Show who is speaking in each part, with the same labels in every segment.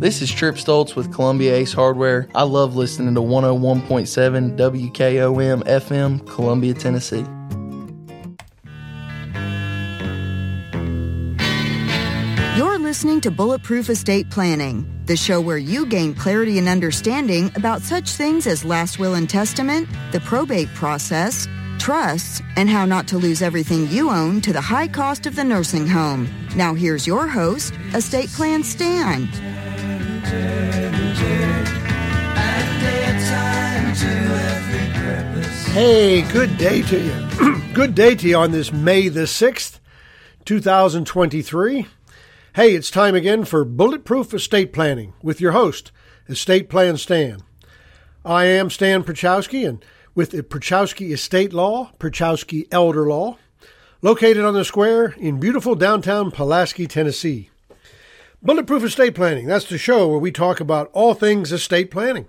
Speaker 1: This is Trip Stoltz with Columbia Ace Hardware. I love listening to 101.7 WKOM FM, Columbia, Tennessee.
Speaker 2: You're listening to Bulletproof Estate Planning, the show where you gain clarity and understanding about such things as last will and testament, the probate process, trusts, and how not to lose everything you own to the high cost of the nursing home. Now, here's your host, Estate Plan Stan.
Speaker 3: Hey, good day to you. good day to you on this May the 6th, 2023. Hey, it's time again for Bulletproof Estate Planning with your host, Estate Plan Stan. I am Stan Pierchoski, and with the Pierchoski Estate Law, Pierchoski Elder Law, located on the square in beautiful downtown Pulaski, Tennessee. Bulletproof Estate Planning, that's the show where we talk about all things estate planning.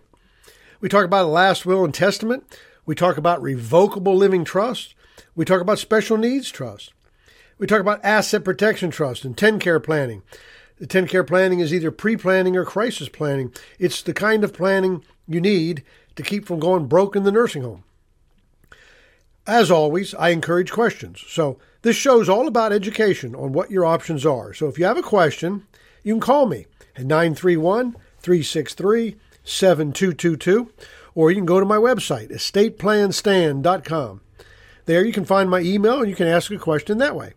Speaker 3: We talk about a last will and testament. We talk about revocable living trust. We talk about special needs trust. We talk about asset protection trust and TennCare planning. The TennCare planning is either pre planning or crisis planning. It's the kind of planning you need to keep from going broke in the nursing home. As always, I encourage questions. So, this show is all about education on what your options are. So, if you have a question, you can call me at 931 363 7222 or you can go to my website, estateplanstan.com. There you can find my email and you can ask a question that way.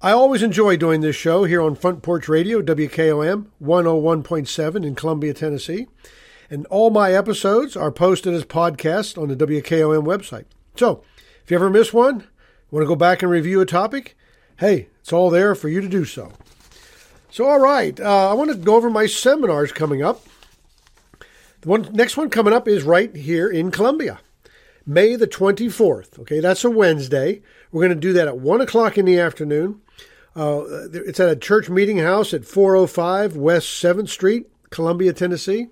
Speaker 3: I always enjoy doing this show here on Front Porch Radio, WKOM 101.7 in Columbia, Tennessee. And all my episodes are posted as podcasts on the WKOM website. So if you ever miss one, want to go back and review a topic, hey, it's all there for you to do so. So, all right, uh, I want to go over my seminars coming up. The one next one coming up is right here in Columbia, May the 24th. Okay, that's a Wednesday. We're going to do that at 1 o'clock in the afternoon. Uh, it's at a church meeting house at 405 West 7th Street, Columbia, Tennessee.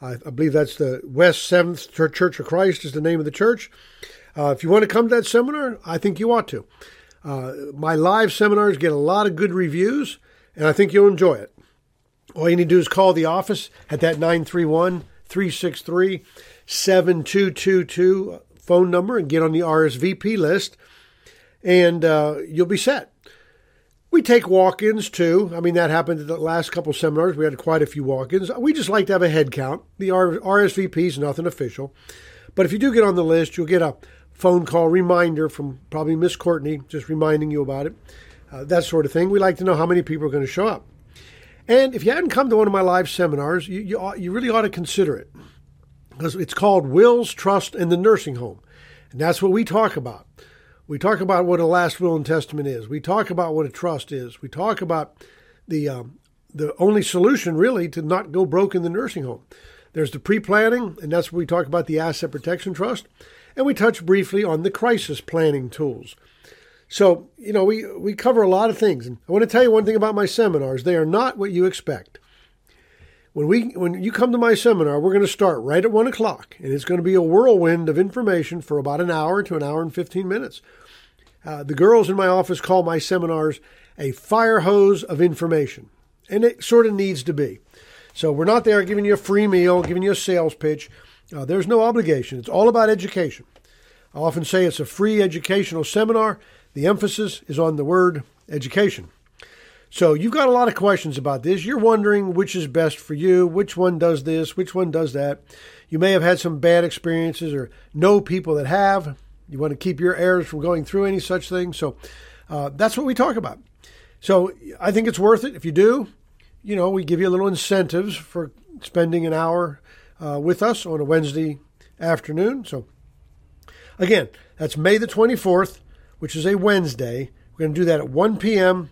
Speaker 3: I, I believe that's the West 7th Church of Christ is the name of the church. Uh, if you want to come to that seminar, I think you ought to. Uh, my live seminars get a lot of good reviews, and I think you'll enjoy it. All you need to do is call the office at that 931 363 7222 phone number and get on the RSVP list, and uh, you'll be set. We take walk ins too. I mean, that happened at the last couple seminars. We had quite a few walk ins. We just like to have a head count. The RSVP is nothing official. But if you do get on the list, you'll get a phone call reminder from probably Miss Courtney, just reminding you about it, uh, that sort of thing. We like to know how many people are going to show up. And if you hadn't come to one of my live seminars, you, you, you really ought to consider it because it's called Wills, Trust, and the Nursing Home. And that's what we talk about. We talk about what a last will and testament is. We talk about what a trust is. We talk about the um, the only solution really to not go broke in the nursing home. There's the pre-planning, and that's where we talk about the asset protection trust, and we touch briefly on the crisis planning tools. So, you know, we, we cover a lot of things. And I want to tell you one thing about my seminars. They are not what you expect. When we when you come to my seminar, we're going to start right at one o'clock, and it's going to be a whirlwind of information for about an hour to an hour and fifteen minutes. Uh, the girls in my office call my seminars a fire hose of information, and it sort of needs to be. So we're not there giving you a free meal, giving you a sales pitch. Uh, there's no obligation. It's all about education. I often say it's a free educational seminar. The emphasis is on the word education. So you've got a lot of questions about this. You're wondering which is best for you, which one does this, which one does that. You may have had some bad experiences or know people that have. You want to keep your heirs from going through any such thing. So uh, that's what we talk about. So I think it's worth it. If you do, you know, we give you a little incentives for spending an hour uh, with us on a Wednesday afternoon. So again, that's May the 24th, which is a Wednesday. We're going to do that at 1 p.m.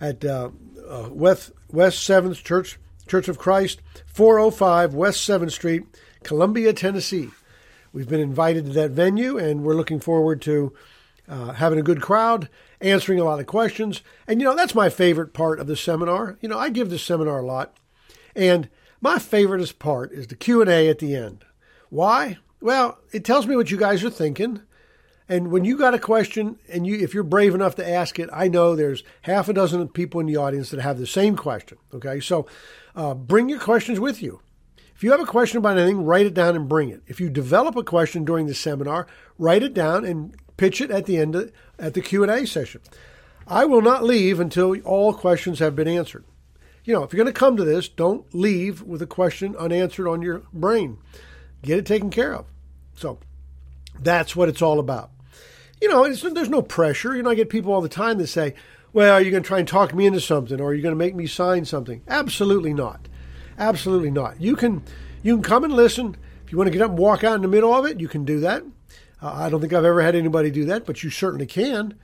Speaker 3: at uh, uh, West, West 7th Church, Church of Christ, 405 West 7th Street, Columbia, Tennessee. We've been invited to that venue, and we're looking forward to uh, having a good crowd, answering a lot of questions. And, you know, that's my favorite part of the seminar. You know, I give this seminar a lot. And my favoriteest part is the Q&A at the end. Why? Well, it tells me what you guys are thinking. And when you got a question and you if you're brave enough to ask it, I know there's half a dozen people in the audience that have the same question. Okay, so uh, bring your questions with you. If you have a question about anything, write it down and bring it. If you develop a question during the seminar, write it down and pitch it at the end of, at the Q&A session. I will not leave until all questions have been answered. You know, if you're going to come to this, don't leave with a question unanswered on your brain. Get it taken care of. So that's what it's all about. You know, there's no pressure. You know, I get people all the time that say, well, are you going to try and talk me into something or are you going to make me sign something? Absolutely not. Absolutely not. You can you can come and listen. If you want to get up and walk out in the middle of it, you can do that. Uh, I don't think I've ever had anybody do that, but you certainly can.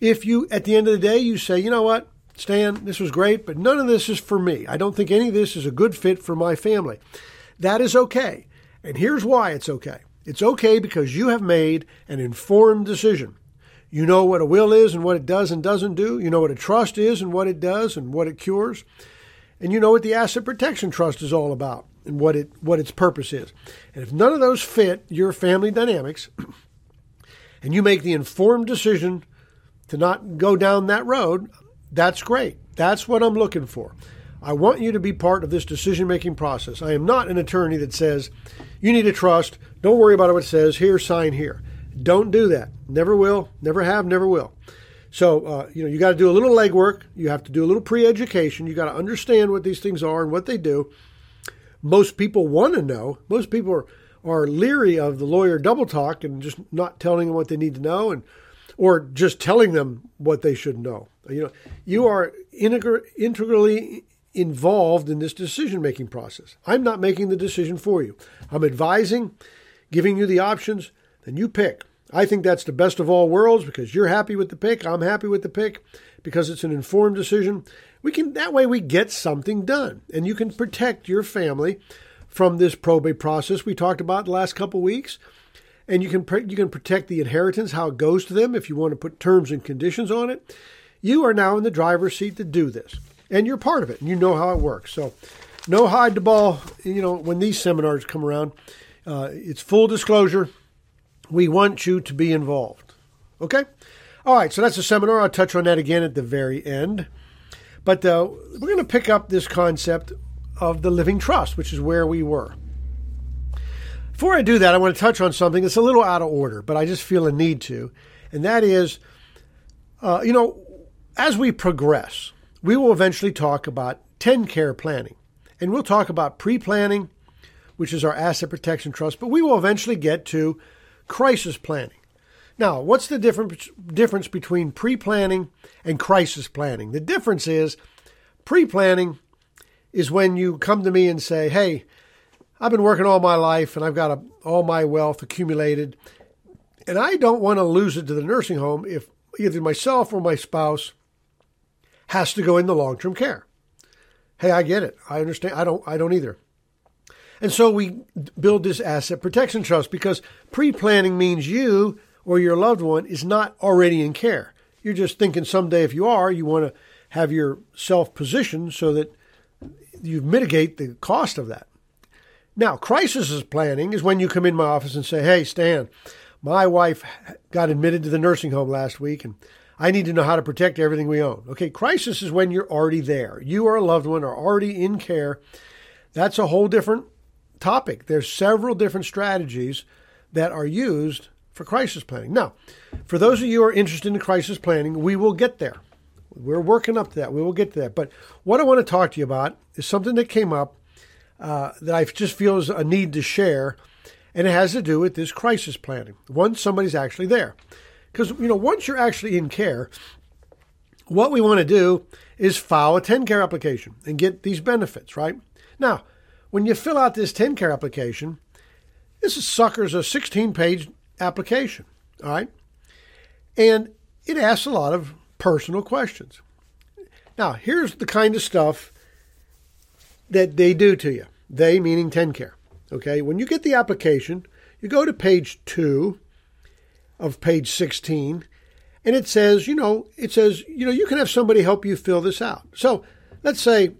Speaker 3: If you, at the end of the day, you say, you know what, Stan, this was great, but none of this is for me. I don't think any of this is a good fit for my family. That is okay. And here's why it's okay. It's okay because you have made an informed decision. You know what a will is and what it does and doesn't do. You know what a trust is and what it does and what it cures. And you know what the asset protection trust is all about and what it what its purpose is. And if none of those fit your family dynamics and you make the informed decision to not go down that road, that's great. That's what I'm looking for. I want you to be part of this decision making process. I am not an attorney that says, you need a trust, don't worry about what it says, here, sign here. Don't do that. Never will, never have, never will. So, uh, you know, you got to do a little legwork. You have to do a little pre education. You got to understand what these things are and what they do. Most people want to know. Most people are, are leery of the lawyer double talk and just not telling them what they need to know and or just telling them what they should know. You know, you are integrally involved in this decision making process. I'm not making the decision for you. I'm advising, giving you the options, then you pick. I think that's the best of all worlds because you're happy with the pick, I'm happy with the pick because it's an informed decision. We can that way we get something done and you can protect your family from this probate process we talked about the last couple weeks and you can you can protect the inheritance, how it goes to them if you want to put terms and conditions on it. You are now in the driver's seat to do this, and you're part of it, and you know how it works. So, no hide the ball. You know when these seminars come around, uh, it's full disclosure. We want you to be involved. Okay. All right, so that's the seminar. I'll touch on that again at the very end. But uh, we're going to pick up this concept of the living trust, which is where we were. Before I do that, I want to touch on something that's a little out of order, but I just feel a need to, and that is, uh, you know, as we progress, we will eventually talk about TennCare planning, and we'll talk about pre-planning, which is our asset protection trust, but we will eventually get to crisis planning. Now, what's the difference difference between pre-planning and crisis planning? The difference is pre-planning is when you come to me and say, "Hey, I've been working all my life and I've got a, all my wealth accumulated, and I don't want to lose it to the nursing home if either myself or my spouse has to go into long term care. Hey, I get it. I understand. I don't. I don't either. And so we build this asset protection trust because pre planning means you or your loved one is not already in care. You're just thinking someday if you are, you want to have yourself positioned so that you mitigate the cost of that. Now, crisis planning is when you come in my office and say, Hey, Stan, my wife got admitted to the nursing home last week and I need to know how to protect everything we own. Okay, crisis is when you're already there. You or a loved one are already in care. That's a whole different topic. There's several different strategies that are used for crisis planning. Now, for those of you who are interested in crisis planning, we will get there. We're working up to that. We will get to that. But what I want to talk to you about is something that came up uh, that I just feel is a need to share, and it has to do with this crisis planning. Once somebody's actually there, because you know once you're actually in care, what we want to do is file a TennCare application and get these benefits. Right now, when you fill out this TennCare application, this is suckers a 16-page application. All right, and it asks a lot of personal questions. Now, here's the kind of stuff that they do to you. They meaning TennCare. Okay, when you get the application, you go to page two of page 16, and it says, you know, it says, you know, you can have somebody help you fill this out. So let's say,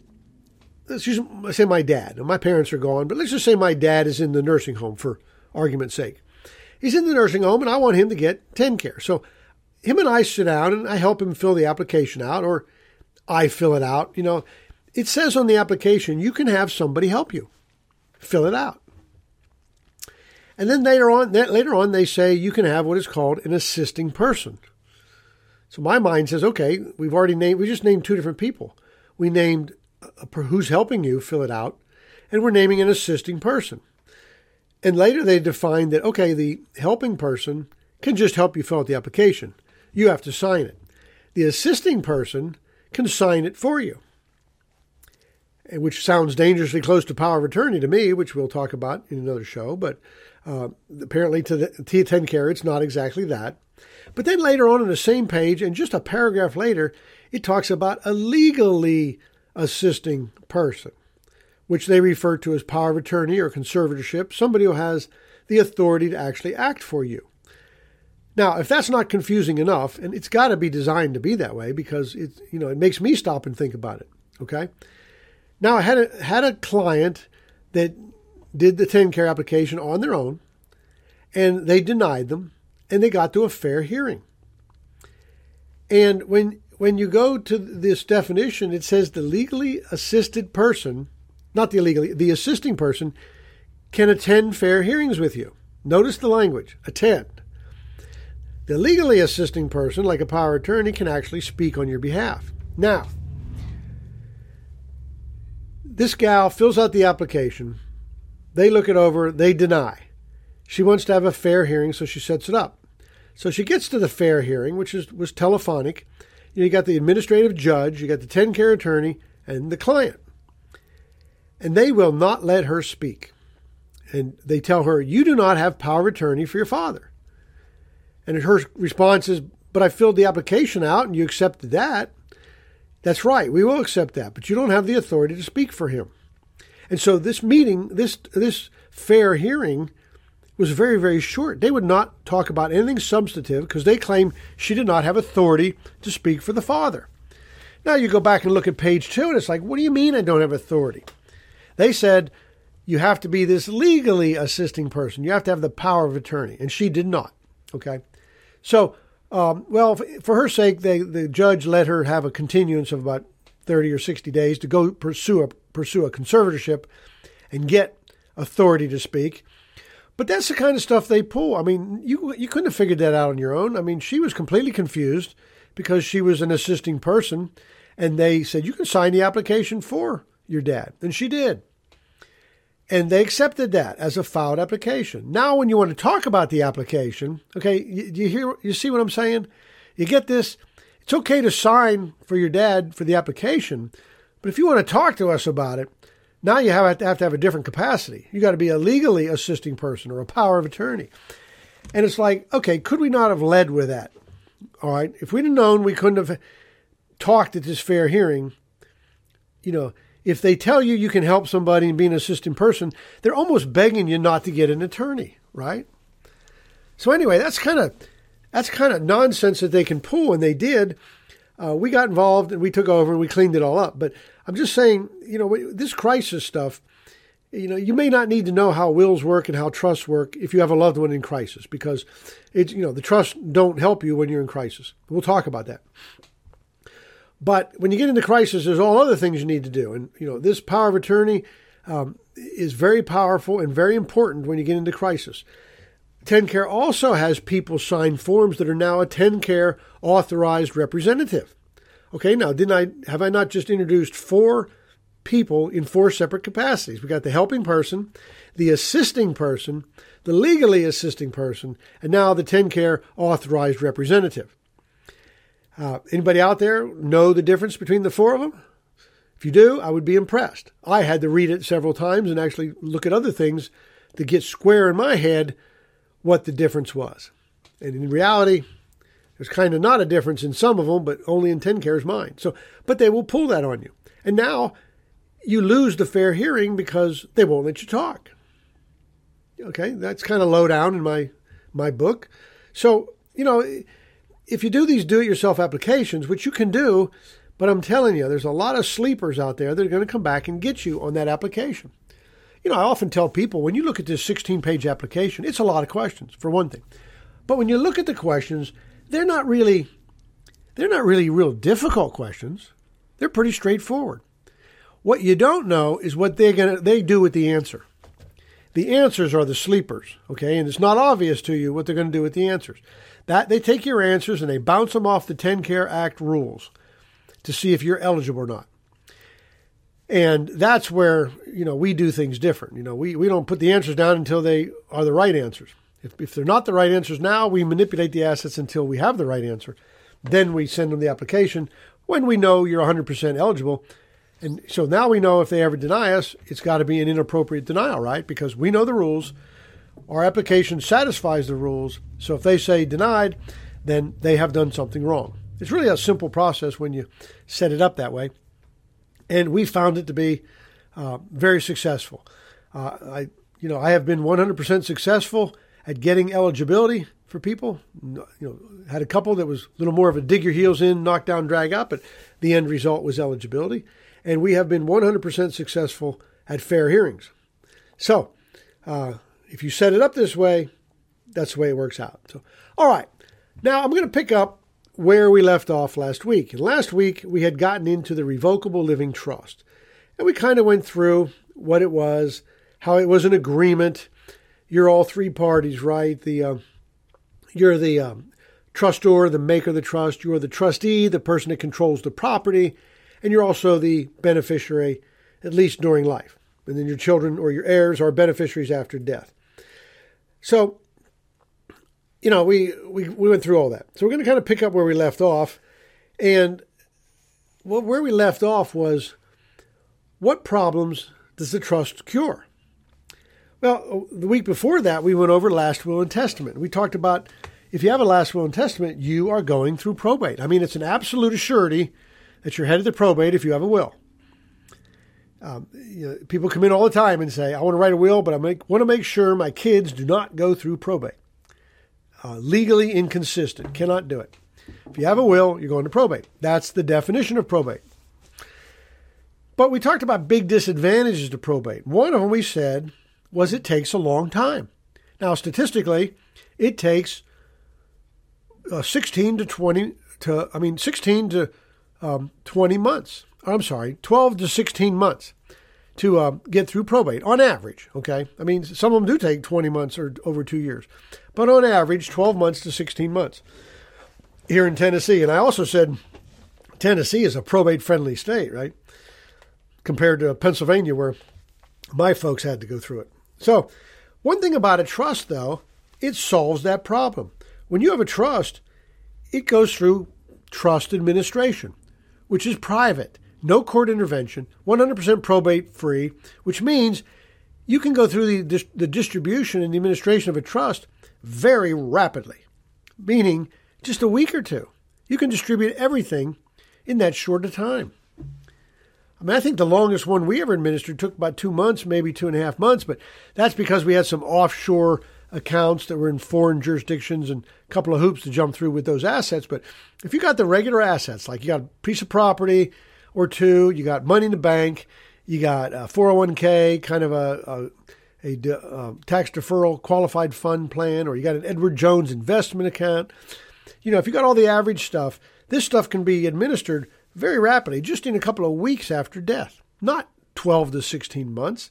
Speaker 3: let's, use, say my dad. Now, my parents are gone, but let's just say my dad is in the nursing home for argument's sake. He's in the nursing home and I want him to get TennCare. So him and I sit down and I help him fill the application out or I fill it out. You know, it says on the application you can have somebody help you fill it out. And then later on, later on, they say you can have what is called an assisting person. So my mind says, okay, we've already named, we just named two different people. We named who's helping you fill it out, and we're naming an assisting person. And later they defined that, okay, the helping person can just help you fill out the application. You have to sign it. The assisting person can sign it for you, which sounds dangerously close to power of attorney to me, which we'll talk about in another show. But uh, apparently, to the TennCare, it's not exactly that. But then later on in the same page, and just a paragraph later, it talks about a legally assisting person, which they refer to as power of attorney or conservatorship, somebody who has the authority to actually act for you. Now, if that's not confusing enough, and it's got to be designed to be that way because it, you know, it makes me stop and think about it. Okay. Now, I had a, had a client that did the TennCare application on their own, and they denied them, and they got to a fair hearing. And when when you go to this definition, it says the legally assisted person, not the illegally, the assisting person, can attend fair hearings with you. Notice the language attend. The legally assisting person, like a power attorney, can actually speak on your behalf. Now, this gal fills out the application. They look it over, they deny. She wants to have a fair hearing, so she sets it up. So she gets to the fair hearing, which is, was telephonic. You, got the administrative judge, you got the TennCare attorney, and the client. And they will not let her speak. And they tell her, You do not have power of attorney for your father. And her response is, But I filled the application out and you accepted that. That's right, we will accept that, but you don't have the authority to speak for him. And so this meeting, this this fair hearing was very, very short. They would not talk about anything substantive because they claim she did not have authority to speak for the father. Now you go back and look at page two, and it's like, what do you mean I don't have authority? They said you have to be this legally assisting person. You have to have the power of attorney, and she did not. Okay, so um, well, for her sake, they, the judge let her have a continuance of about thirty or sixty days to go pursue a pursue a conservatorship and get authority to speak. But that's the kind of stuff they pull. I mean, you you couldn't have figured that out on your own. I mean, she was completely confused because she was an assisting person, and they said you can sign the application for your dad, and she did. And they accepted that as a filed application. Now, when you want to talk about the application, okay, you, you hear you see what I'm saying? You get this. It's okay to sign for your dad for the application, but if you want to talk to us about it, now you have to have, to have a different capacity. You got to be a legally assisting person or a power of attorney. And it's like, okay, could we not have led with that? All right. If we'd have known we couldn't have talked at this fair hearing, you know, if they tell you you can help somebody and be an assistant person, they're almost begging you not to get an attorney, right? So anyway, that's kind of that's kind of nonsense that they can pull, and they did. Uh, we got involved and we took over and we cleaned it all up. But I'm just saying, you know, this crisis stuff, you know, you may not need to know how wills work and how trusts work if you have a loved one in crisis because it's, you know, the trusts don't help you when you're in crisis. We'll talk about that. But when you get into crisis, there's all other things you need to do. And, you know, this power of attorney um, is very powerful and very important when you get into crisis. TennCare also has people sign forms that are now a TennCare authorized representative. Okay, now didn't I have I not just introduced four people in four separate capacities? We got the helping person, the assisting person, the legally assisting person, and now the TennCare authorized representative. Uh, anybody out there know the difference between the four of them? If you do, I would be impressed. I had to read it several times and actually look at other things to get square in my head what the difference was. And in reality, there's kind of not a difference in some of them, but only in TennCare's mind. So, but they will pull that on you. And now you lose the fair hearing because they won't let you talk. Okay, that's kind of low down in my my book. So, you know, if you do these do-it-yourself applications, which you can do, but I'm telling you, there's a lot of sleepers out there that are going to come back and get you on that application. You know, I often tell people when you look at this 16 page application, it's a lot of questions, for one thing. But when you look at the questions, they're not really they're not really real difficult questions. They're pretty straightforward. What you don't know is what they're gonna they do with the answer. The answers are the sleepers, okay? And it's not obvious to you what they're going to do with the answers. That they take your answers and they bounce them off the TennCare Act rules to see if you're eligible or not. And that's where, you know, we do things different. You know, we, we don't put the answers down until they are the right answers. If, if they're not the right answers now, we manipulate the assets until we have the right answer. Then we send them the application when we know you're 100% eligible. And so now we know if they ever deny us, it's got to be an inappropriate denial, right? Because we know the rules. Our application satisfies the rules. So if they say denied, then they have done something wrong. It's really a simple process when you set it up that way and we found it to be uh, very successful. Uh, I, you know, I have been 100% successful at getting eligibility for people. You know, had a couple that was a little more of a dig your heels in, knock down, drag out, but the end result was eligibility. And we have been 100% successful at fair hearings. So, uh, if you set it up this way, that's the way it works out. So, all right. Now I'm going to pick up where we left off last week. And last week we had gotten into the revocable living trust. And we kind of went through what it was, how it was an agreement. You're all three parties, right? The uh, you're the um, trustor, the maker of the trust. You're the trustee, the person that controls the property, and you're also the beneficiary, at least during life. And then your children or your heirs are beneficiaries after death. So you know, we, we, we went through all that. So we're going to kind of pick up where we left off. And well, where we left off was what problems does the trust cure? Well, the week before that, we went over last will and testament. We talked about if you have a last will and testament, you are going through probate. I mean, it's an absolute assurity that you're headed to probate if you have a will. Um, you know, people come in all the time and say, I want to write a will, but I make, want to make sure my kids do not go through probate uh, legally inconsistent, cannot do it. If you have a will, you're going to probate. That's the definition of probate. But we talked about big disadvantages to probate. One of them we said was it takes a long time. Now, statistically, it takes uh, 16 to 20 to I mean 16 to um, 20 months. I'm sorry, 12 to 16 months to uh, get through probate on average. Okay, I mean some of them do take 20 months or over two years, but on average 12 months to 16 months here in Tennessee. And I also said Tennessee is a probate friendly state, right? Compared to Pennsylvania, where my folks had to go through it. So, one thing about a trust, though, it solves that problem. When you have a trust, it goes through trust administration, which is private no court intervention, 100% probate free, which means you can go through the, the distribution and the administration of a trust very rapidly, meaning just a week or two. You can distribute everything in that short a time. I mean, I think the longest one we ever administered took about two months, maybe two and a half months, but that's because we had some offshore accounts that were in foreign jurisdictions and a couple of hoops to jump through with those assets. But if you got the regular assets, like you got a piece of property, or two. You got money in the bank. You got a 401k, kind of a, a, a, a uh, tax deferral qualified fund plan, or you got an Edward Jones investment account. You know, if you got all the average stuff, this stuff can be administered very rapidly, just in a couple of weeks after death, not 12 to 16 months.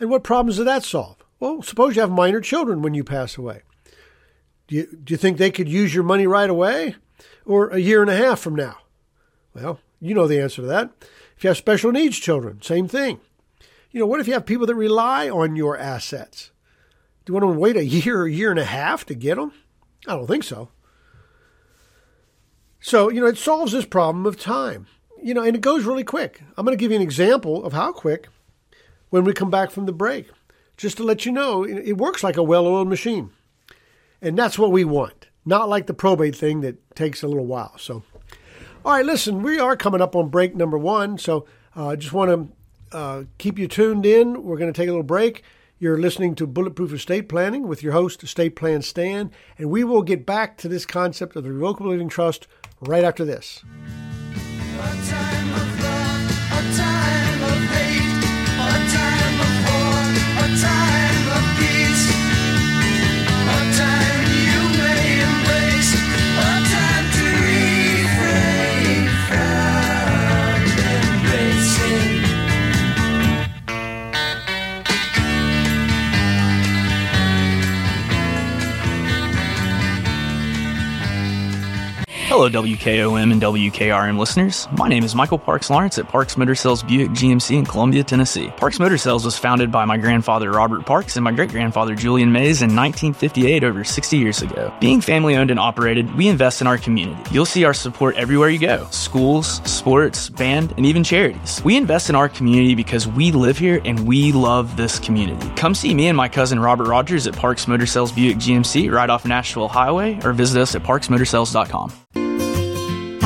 Speaker 3: And what problems does that solve? Well, suppose you have minor children when you pass away. Do you, do you think they could use your money right away or a year and a half from now? Well, you know the answer to that. If you have special needs children, same thing. You know, what if you have people that rely on your assets? Do you want to wait a year a year and a half to get them? I don't think so. So, you know, it solves this problem of time. You know, and it goes really quick. I'm going to give you an example of how quick when we come back from the break, just to let you know it works like a well oiled machine. And that's what we want, not like the probate thing that takes a little while. So, all right, listen, we are coming up on break number one, so I uh, just want to uh, keep you tuned in. We're going to take a little break. You're listening to Bulletproof Estate Planning with your host, Estate Plan Stan, and we will get back to this concept of the Revocable Living Trust right after this.
Speaker 4: Hello, WKOM and WKRM listeners. My name is Michael Parks Lawrence at Parks Motor Sales Buick GMC in Columbia, Tennessee. Parks Motor Sales was founded by my grandfather Robert Parks and my great grandfather Julian Mays in 1958, over 60 years ago. Being family owned and operated, we invest in our community. You'll see our support everywhere you go schools, sports, band, and even charities. We invest in our community because we live here and we love this community. Come see me and my cousin Robert Rogers at Parks Motor Sales Buick GMC right off Nashville Highway or visit us at parksmotorsales.com.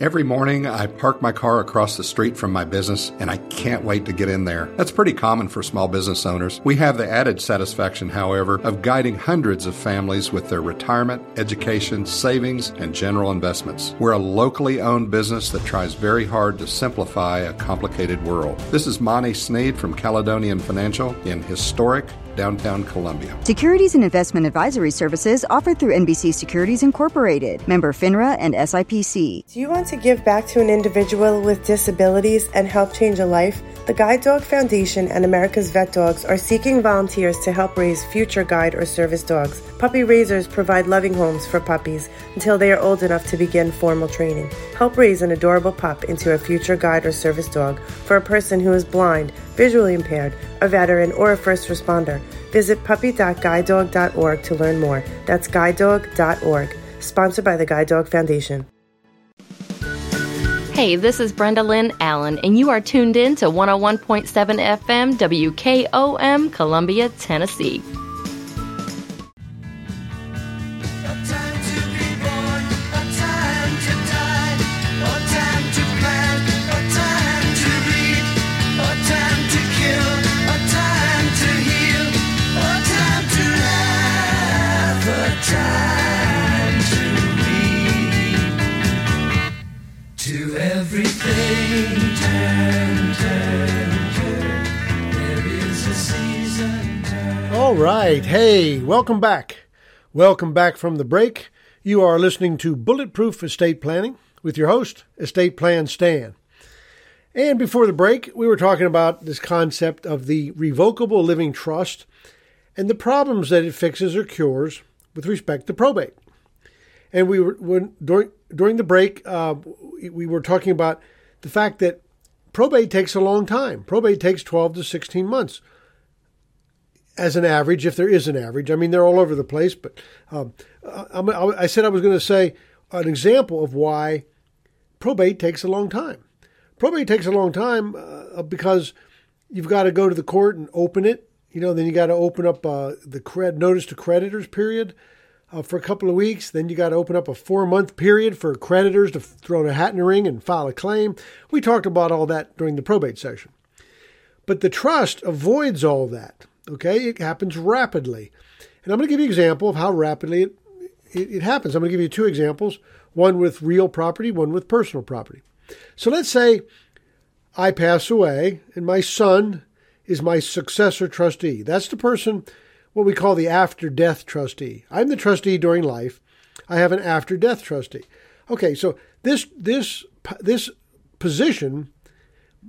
Speaker 5: Every morning, I park my car across the street from my business and I can't wait to get in there. That's pretty common for small business owners. We have the added satisfaction, however, of guiding hundreds of families with their retirement, education, savings, and general investments. We're a locally owned business that tries very hard to simplify a complicated world. This is Monty Sneed from Caledonian Financial in historic downtown Columbia.
Speaker 2: Securities and investment advisory services offered through NBC Securities Incorporated, member FINRA and SIPC.
Speaker 6: Do you want to give back to an individual with disabilities and help change a life? The Guide Dog Foundation and America's Vet Dogs are seeking volunteers to help raise future guide or service dogs. Puppy raisers provide loving homes for puppies until they are old enough to begin formal training. Help raise an adorable pup into a future guide or service dog for a person who is blind, visually impaired, a veteran, or a first responder. Visit puppy.guidedog.org to learn more. That's guidedog.org. Sponsored by the Guide Dog Foundation.
Speaker 7: Hey, this is Brenda Lynn Allen, and you are tuned in to 101.7 FM WKOM, Columbia, Tennessee.
Speaker 3: All right. Hey, welcome back. Welcome back from the break. You are listening to Bulletproof Estate Planning with your host, Estate Plan Stan. And before the break, we were talking about this concept of the revocable living trust and the problems that it fixes or cures with respect to probate. And we were when, during during the break, uh, we were talking about the fact that probate takes a long time. Probate takes 12 to 16 months as an average, if there is an average. I mean, they're all over the place, but um, I, I said I was going to say an example of why probate takes a long time. Probate takes a long time uh, because you've got to go to the court and open it. You know, then you got to open up uh, the cred- notice to creditors period uh, for a couple of weeks. Then you got to open up a four month period for creditors to throw a hat in the ring and file a claim. We talked about all that during the probate session. But the trust avoids all that. Okay, it happens rapidly. And I'm going to give you an example of how rapidly it, it, it happens. I'm going to give you two examples one with real property, one with personal property. So let's say I pass away and my son is my successor trustee. That's the person, what we call the after death trustee. I'm the trustee during life. I have an after death trustee. Okay, so this this this position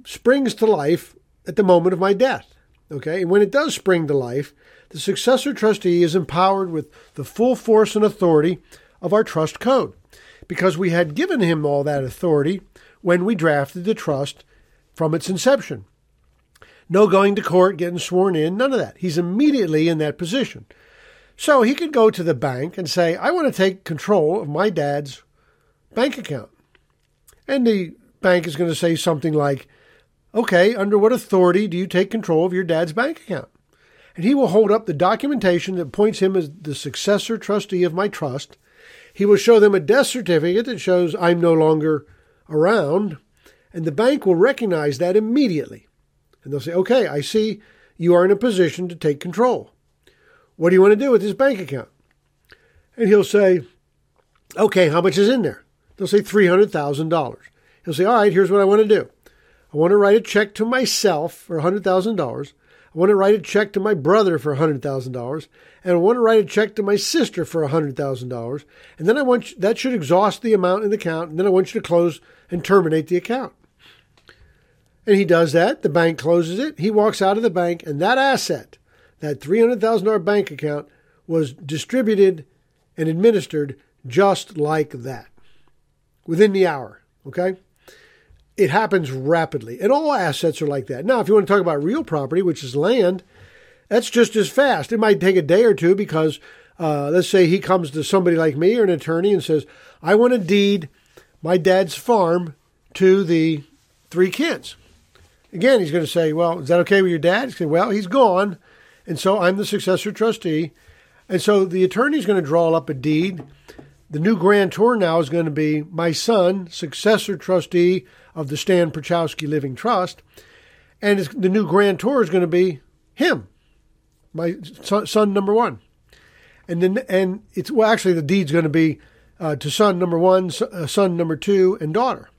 Speaker 3: springs to life at the moment of my death. Okay, and when it does spring to life, the successor trustee is empowered with the full force and authority of our trust code because we had given him all that authority when we drafted the trust from its inception. No going to court, getting sworn in, none of that. He's immediately in that position. So he could go to the bank and say, I want to take control of my dad's bank account. And the bank is going to say something like, Okay, under what authority do you take control of your dad's bank account? And he will hold up the documentation that points him as the successor trustee of my trust. He will show them a death certificate that shows I'm no longer around, and the bank will recognize that immediately. And they'll say, Okay, I see you are in a position to take control. What do you want to do with this bank account? And he'll say, Okay, how much is in there? They'll say $300,000. He'll say, All right, here's what I want to do. I want to write a check to myself for $100,000. I want to write a check to my brother for $100,000. And I want to write a check to my sister for $100,000. And then I want you, that should exhaust the amount in the account. And then I want you to close and terminate the account. And he does that. The bank closes it. He walks out of the bank, and that asset, that $300,000 bank account, was distributed and administered just like that within the hour. Okay? It happens rapidly. And all assets are like that. Now, if you want to talk about real property, which is land, that's just as fast. It might take a day or two because, uh, let's say he comes to somebody like me or an attorney and says, I want to deed my dad's farm to the three kids. Again, he's going to say, Well, is that okay with your dad? He's going, Well, he's gone. And so I'm the successor trustee. And so the attorney's going to draw up a deed. The new grantor now is going to be my son, successor trustee of the Stan Pierchoski Living Trust. And the new grantor is going to be him, my son, son, number one. And then, and it's well, actually, the deed's going to be uh, to son number one, uh, son number two, and daughter.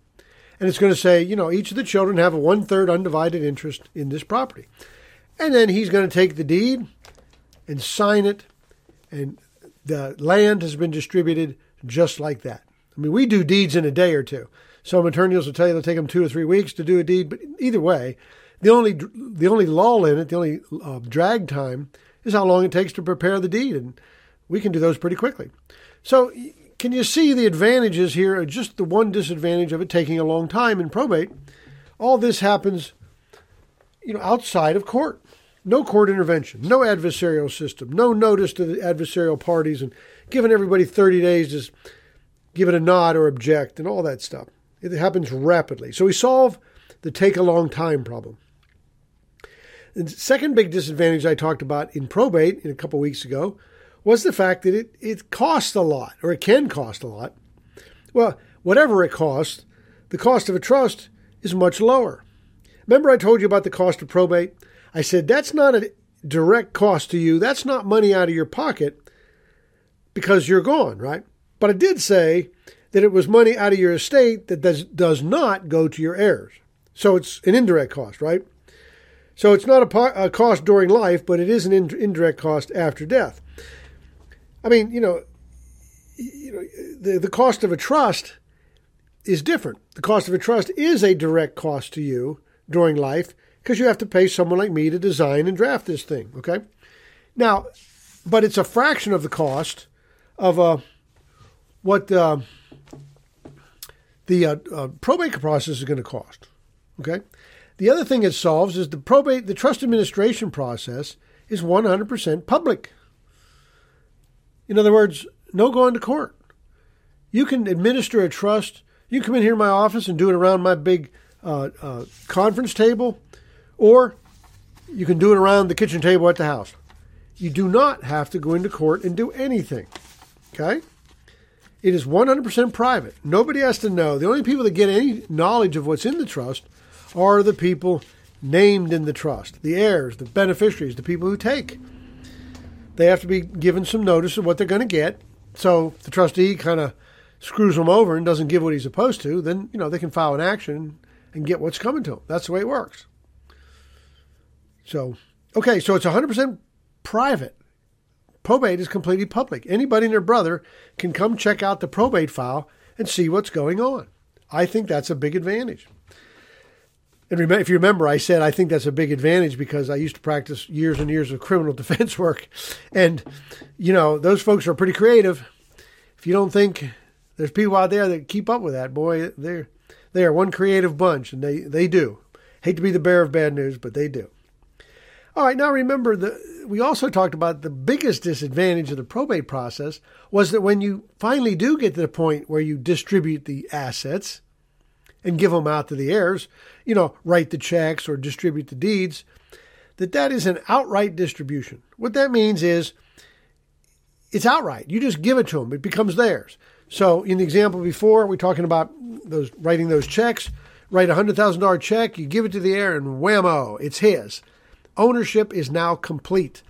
Speaker 3: And it's going to say, you know, each of the children have a one third undivided interest in this property. And then he's going to take the deed and sign it, and the land has been distributed just like that. I mean, we do deeds in a day or two. Some attorneys will tell you it'll take them two or three weeks to do a deed, but either way, the only the only lull in it, the only uh, drag time, is how long it takes to prepare the deed, and we can do those pretty quickly. So, can you see the advantages here? Just the one disadvantage of it taking a long time in probate. All this happens, you know, outside of court. No court intervention, no adversarial system, no notice to the adversarial parties, and giving everybody 30 days to give it a nod or object, and all that stuff. It happens rapidly. So we solve the take a long time problem. The second big disadvantage I talked about in probate in a couple weeks ago was the fact that it, it costs a lot, or it can cost a lot. Well, whatever it costs, the cost of a trust is much lower. Remember, I told you about the cost of probate? I said that's not a direct cost to you, that's not money out of your pocket because you're gone, right? But I did say that it was money out of your estate that does, does not go to your heirs. So it's an indirect cost, right? So it's not a, a cost during life, but it is an in, indirect cost after death. I mean, you know, you know, the, the cost of a trust is different. The cost of a trust is a direct cost to you during life because you have to pay someone like me to design and draft this thing, okay? Now, but it's a fraction of the cost of uh, what uh, the uh, uh, probate process is going to cost. Okay. The other thing it solves is the probate, the trust administration process is 100% public. In other words, no going to court. You can administer a trust. You come in here in my office and do it around my big uh, uh, conference table, or you can do it around the kitchen table at the house. You do not have to go into court and do anything. Okay? It is 100% private. Nobody has to know. The only people that get any knowledge of what's in the trust are the people named in the trust the heirs, the beneficiaries, the people who take. They have to be given some notice of what they're going to get. So the trustee kind of screws them over and doesn't give what he's supposed to, then you know they can file an action and get what's coming to them. That's the way it works. So, okay, so it's 100% private probate is completely public. Anybody and their brother can come check out the probate file and see what's going on. I think that's a big advantage. And if you remember, I said I think that's a big advantage because I used to practice years and years of criminal defense work. And, you know, those folks are pretty creative. If you don't think there's people out there that keep up with that, boy, they're, they are one creative bunch, and they, they do. Hate to be the bearer of bad news, but they do. All right, now remember, the, we also talked about the biggest disadvantage of the probate process was that when you finally do get to the point where you distribute the assets and give them out to the heirs, you know, write the checks or distribute the deeds, that that is an outright distribution. What that means is it's outright. You just give it to them. It becomes theirs. So in the example before, we're talking about those writing those checks. Write a hundred thousand dollar check, you give it to the heir, and whammo, it's his. Ownership is now complete.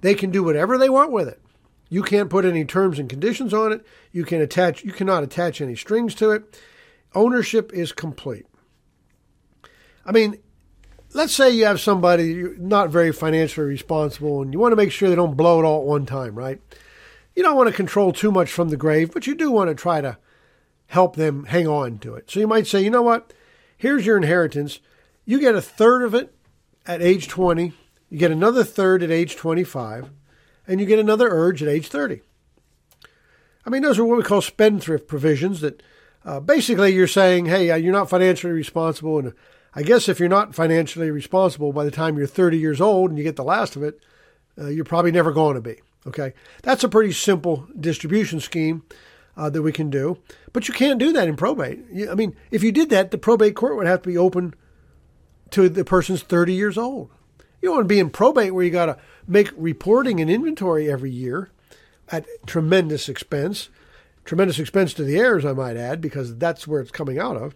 Speaker 3: They can do whatever they want with it. You can't put any terms and conditions on it. You can attach. You cannot attach any strings to it. Ownership is complete. I mean, let's say you have somebody not very financially responsible, and you want to make sure they don't blow it all at one time, right? You don't want to control too much from the grave, but you do want to try to help them hang on to it. So you might say, you know what? Here's your inheritance. You get a third of it at age 20, you get another third at age 25, and you get another urge at age 30. I mean, those are what we call spendthrift provisions that uh, basically you're saying, hey, uh, you're not financially responsible. And I guess if you're not financially responsible by the time you're 30 years old and you get the last of it, uh, you're probably never going to be. Okay. That's a pretty simple distribution scheme uh, that we can do. But you can't do that in probate. I mean, if you did that, the probate court would have to be open to the person's 30 years old. You don't want to be in probate where you got to make reporting and inventory every year at tremendous expense. Tremendous expense to the heirs, I might add, because that's where it's coming out of.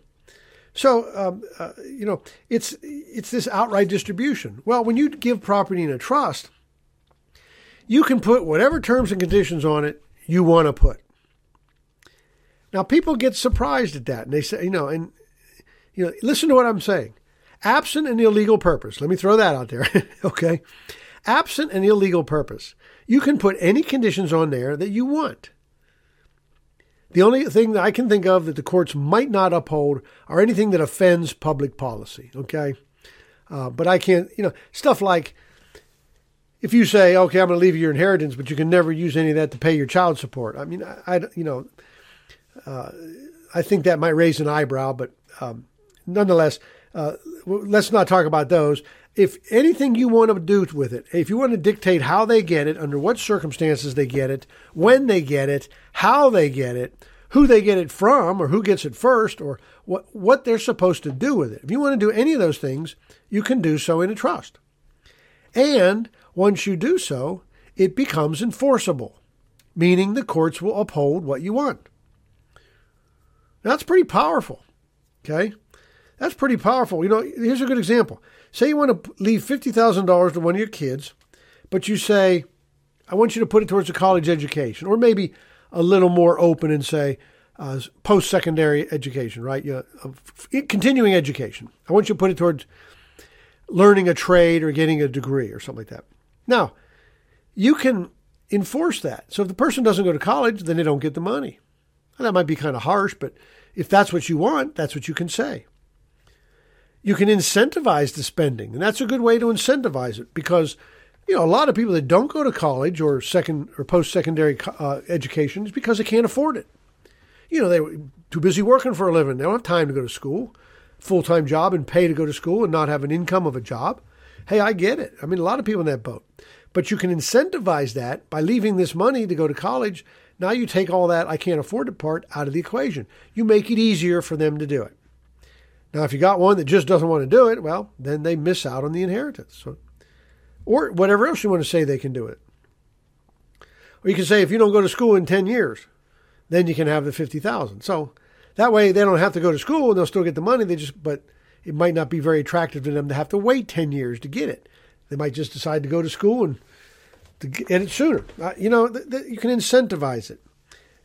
Speaker 3: So, um, uh, you know, it's it's this outright distribution. Well, when you give property in a trust, you can put whatever terms and conditions on it you want to put. Now, people get surprised at that, and they say, you know, and you know, listen to what I'm saying absent an illegal purpose. Let me throw that out there. okay. Absent an illegal purpose, you can put any conditions on there that you want. The only thing that I can think of that the courts might not uphold are anything that offends public policy. Okay. Uh, but I can't, you know, stuff like if you say, okay, I'm going to leave you your inheritance, but you can never use any of that to pay your child support. I mean, I, I you know, uh, I think that might raise an eyebrow, but um, nonetheless, uh, let's not talk about those. If anything you want to do with it, if you want to dictate how they get it, under what circumstances they get it, when they get it, how they get it, who they get it from, or who gets it first, or what, what they're supposed to do with it. If you want to do any of those things, you can do so in a trust. And once you do so, it becomes enforceable, meaning the courts will uphold what you want. That's pretty powerful. Okay? That's pretty powerful. You know, here's a good example. Say you want to leave $50,000 to one of your kids, but you say, I want you to put it towards a college education, or maybe a little more open and say uh, post secondary education, right? You know, continuing education. I want you to put it towards learning a trade or getting a degree or something like that. Now, you can enforce that. So if the person doesn't go to college, then they don't get the money. That might be kind of harsh, but if that's what you want, that's what you can say you can incentivize the spending. And that's a good way to incentivize it because, you know, a lot of people that don't go to college or second or post secondary uh, education is because they can't afford it. You know, they're too busy working for a living. They don't have time to go to school, full time job, and pay to go to school and not have an income of a job. Hey, I get it. I mean, a lot of people in that boat. But you can incentivize that by leaving this money to go to college. Now you take all that I can't afford it part out of the equation. You make it easier for them to do it. Now, if you got one that just doesn't want to do it, well, then they miss out on the inheritance. So, or whatever else you want to say they can do it. Or you can say if you don't go to school in 10 years, then you can have the 50,000. So that way they don't have to go to school and they'll still get the money. They just, but it might not be very attractive to them to have to wait 10 years to get it. They might just decide to go to school and to get it sooner. Uh, you know, you can incentivize it.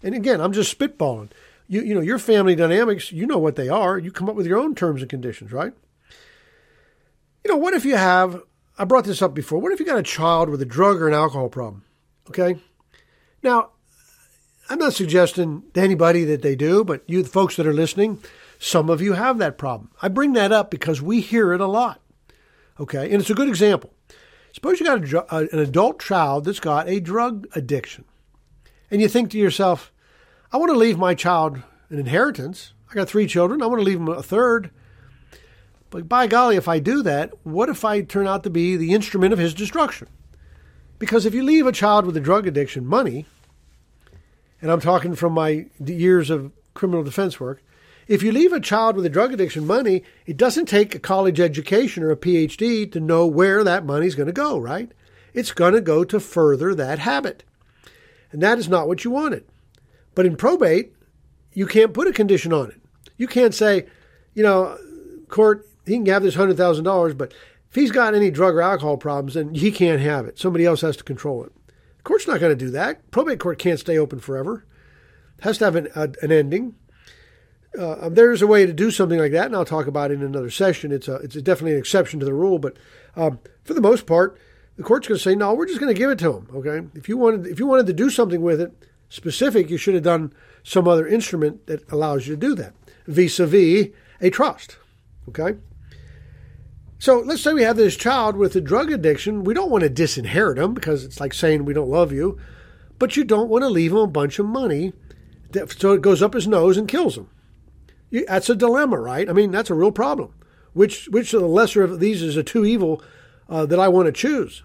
Speaker 3: And again, I'm just spitballing you, you know, your family dynamics, you know what they are. You come up with your own terms and conditions, right? You know, what if you have, I brought this up before, what if you got a child with a drug or an alcohol problem? Okay. Now, I'm not suggesting to anybody that they do, but you, the folks that are listening, Some of you have that problem. I bring that up because we hear it a lot. Okay, and it's a good example. Suppose you got a, an adult child that's got a drug addiction, and you think to yourself, I want to leave my child an inheritance. I got three children. I want to leave them a third. But by golly, if I do that, what if I turn out to be the instrument of his destruction? Because if you leave a child with a drug addiction money, and I'm talking from my years of criminal defense work, if you leave a child with a drug addiction money, it doesn't take a college education or a PhD to know where that money's going to go, right? It's going to go to further that habit. And that is not what you wanted. But in probate, you can't put a condition on it. You can't say, you know, court, he can have this $100,000, but if he's got any drug or alcohol problems, then he can't have it. Somebody else has to control it. The court's not going to do that. Probate court can't stay open forever. It has to have an, a, an ending. Uh, there's a way to do something like that, and I'll talk about it in another session. It's a, it's a definitely an exception to the rule, but um, for the most part, the court's going to say, no, we're just going to give it to him. Okay, if you wanted, if you wanted to do something with it specific, you should have done some other instrument that allows you to do that, vis-a-vis a trust. Okay. So let's say we have this child with a drug addiction. We don't want to disinherit him because it's like saying we don't love you, but you don't want to leave him a bunch of money that, so it goes up his nose and kills him that's a dilemma, right? I mean, that's a real problem. Which which of the lesser of these is a two evil uh, that I want to choose?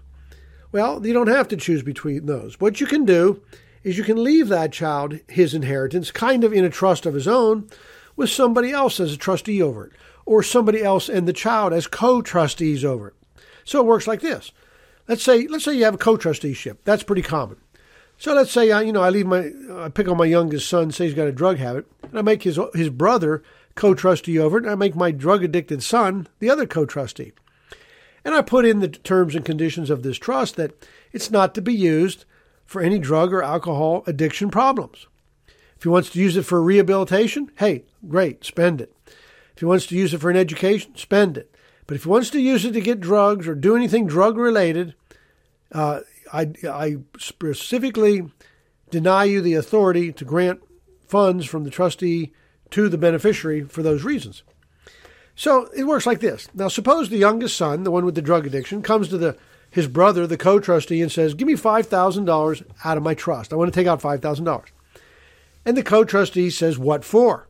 Speaker 3: Well, you don't have to choose between those. What you can do is you can leave that child his inheritance, kind of in a trust of his own, with somebody else as a trustee over it, or somebody else and the child as co-trustees over it. So it works like this. Let's say let's say you have a co-trusteeship. That's pretty common. So let's say I, you know, I leave my, I pick on my youngest son, say he's got a drug habit, and I make his his brother co-trustee over it, and I make my drug addicted son the other co-trustee, and I put in the terms and conditions of this trust that it's not to be used for any drug or alcohol addiction problems. If he wants to use it for rehabilitation, hey, great, spend it. If he wants to use it for an education, spend it. But if he wants to use it to get drugs or do anything drug related, uh, I, I specifically deny you the authority to grant funds from the trustee to the beneficiary for those reasons. So it works like this. Now, suppose the youngest son, the one with the drug addiction, comes to the his brother, the co-trustee, and says, "Give me five thousand dollars out of my trust. I want to take out five thousand dollars." And the co-trustee says, "What for?"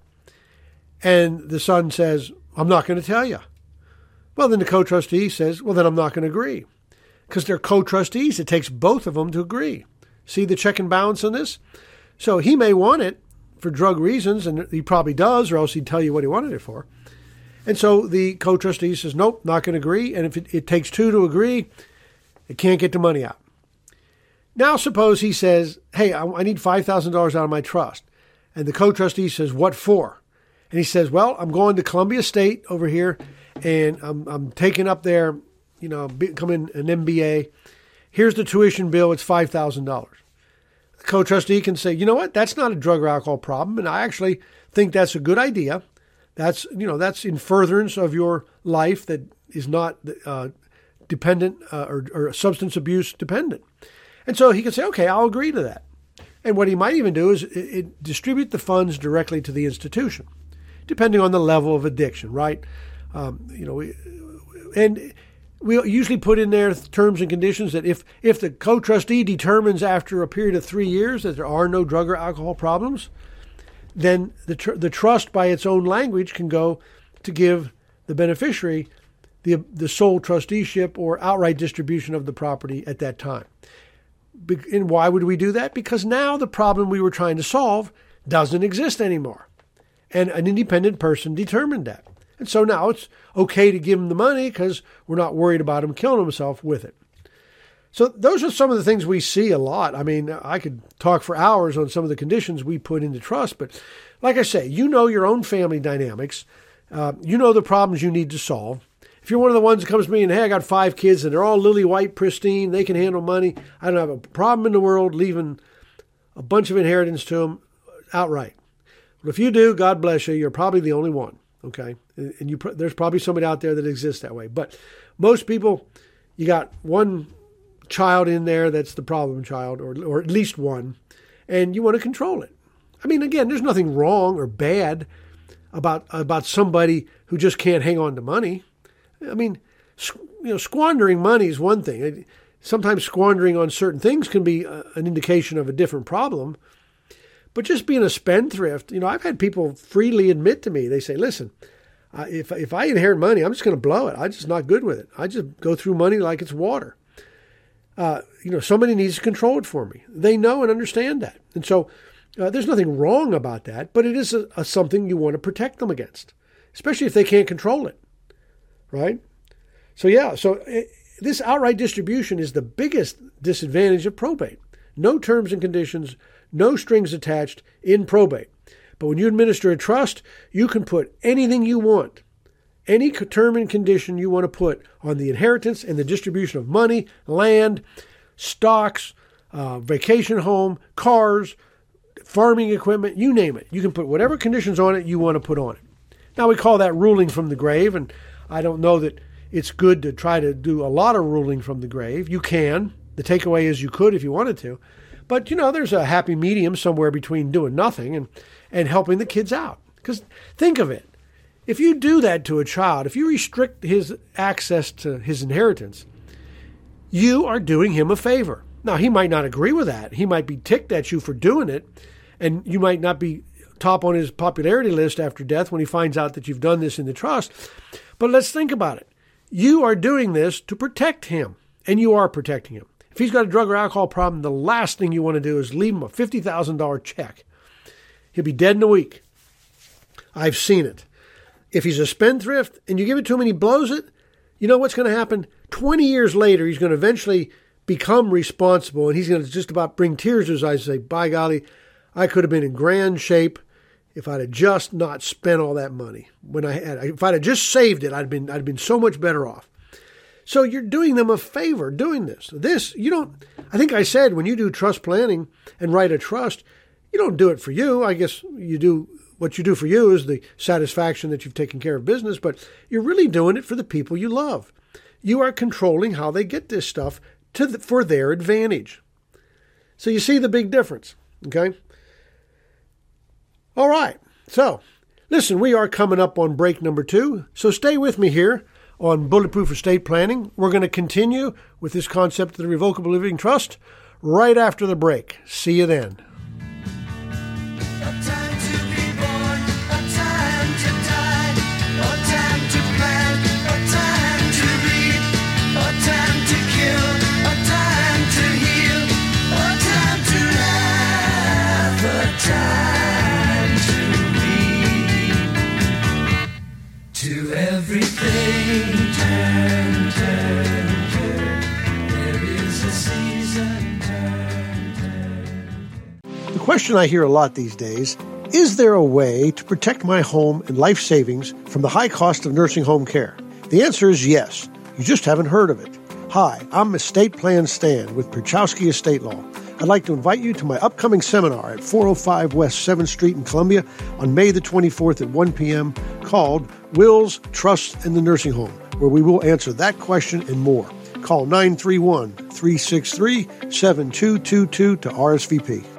Speaker 3: And the son says, "I'm not going to tell you." Well, then the co-trustee says, "Well, then I'm not going to agree." because they're co trustees. It takes both of them to agree. See the check and balance on this? So he may want it for drug reasons, and he probably does, or else he'd tell you what he wanted it for. And so the co trustee says, nope, not going to agree. And if it, it takes two to agree, it can't get the money out. Now, suppose he says, hey, I, need $5,000 out of my trust. And the co trustee says, what for? And he says, well, I'm going to Columbia State over here, and I'm, I'm taking up there you know, becoming an MBA. Here's the tuition bill. It's five thousand dollars. The co-trustee can say, you know what, that's not a drug or alcohol problem, and I actually think that's a good idea. That's you know that's in furtherance of your life that is not uh, dependent uh, or, or substance abuse dependent. And so he can say, okay, I'll agree to that. And what he might even do is it, it distribute the funds directly to the institution, depending on the level of addiction, right? Um, you know, and we usually put in there terms and conditions that if, if the co-trustee determines after a period of three years that there are no drug or alcohol problems, then the, tr- the trust by its own language can go to give the beneficiary the, the sole trusteeship or outright distribution of the property at that time. And why would we do that? Because now the problem we were trying to solve doesn't exist anymore. And an independent person determined that. And so now it's okay to give him the money because we're not worried about him killing himself with it. So those are some of the things we see a lot. I mean, I could talk for hours on some of the conditions we put into trust, but like I say, you know your own family dynamics. Uh, you know the problems you need to solve. If you're one of the ones that comes to me and, hey, I got five kids and they're all lily white, pristine, they can handle money, I don't have a problem in the world leaving a bunch of inheritance to them outright. Well, if you do, God bless you. You're probably the only one. Okay, and you there's probably somebody out there that exists that way, but most people, you got one child in there that's the problem child, or or at least one, and you want to control it. I mean, again, there's nothing wrong or bad about about somebody who just can't hang on to money. I mean, you know, squandering money is one thing. Sometimes squandering on certain things can be an indication of a different problem. But just being a spendthrift, you know, I've had people freely admit to me. They say, "Listen, if if I inherit money, I'm just going to blow it. I'm just not good with it. I just go through money like it's water." Uh, you know, somebody needs to control it for me. They know and understand that, and so uh, there's nothing wrong about that. But it is a, a something you want to protect them against, especially if they can't control it, right? So yeah, so it, eh, this outright distribution is the biggest disadvantage of probate. No terms and conditions, no strings attached in probate. But when you administer a trust, you can put anything you want, any term and condition you want to put on the inheritance and the distribution of money, land, stocks, uh, vacation home, cars, farming equipment, you name it. You can put whatever conditions on it you want to put on it. Now we call that ruling from the grave, and I don't know that it's good to try to do a lot of ruling from the grave. You can. The takeaway is you could if you wanted to. But, you know, there's a happy medium somewhere between doing nothing and, and helping the kids out. Because think of it. If you do that to a child, if you restrict his access to his inheritance, you are doing him a favor. Now, he might not agree with that. He might be ticked at you for doing it, and you might not be top on his popularity list after death when he finds out that you've done this in the trust. But let's think about it. You are doing this to protect him, and you are protecting him. If he's got a drug or alcohol problem, the last thing you want to do is leave him a $50,000 check. He'll be dead in a week. I've seen it. If he's a spendthrift and you give it to him and he blows it, you know what's going to happen? 20 years later, he's going to eventually become responsible and he's going to just about bring tears to his eyes and say, By golly, I could have been in grand shape if I'd have just not spent all that money when I had, if I'd have just saved it, I'd been, I'd been so much better off. So you're doing them a favor doing this. This, you don't, I think I said when you do trust planning and write a trust, you don't do it for you. I guess you do, what you do for you is the satisfaction that you've taken care of business, but you're really doing it for the people you love. You are controlling how they get this stuff to the, for their advantage. So you see the big difference, okay? All right. So, listen, we are coming up on break number two. So stay with me here on Bulletproof Estate Planning. We're going to continue with this concept of the Revocable Living Trust right after the break. See you then. Question I hear a lot these days is there a way to protect my home and life savings from the high cost of nursing home care? The answer is yes. You just haven't heard of it. Hi, I'm Estate Plan Stan with Pierchoski Estate Law. I'd like to invite you to my upcoming seminar at 405 West 7th Street in Columbia on May the 24th at 1 p.m. called Wills, Trust, and the Nursing Home, where we will answer that question and more. Call 931 363 7222 to RSVP.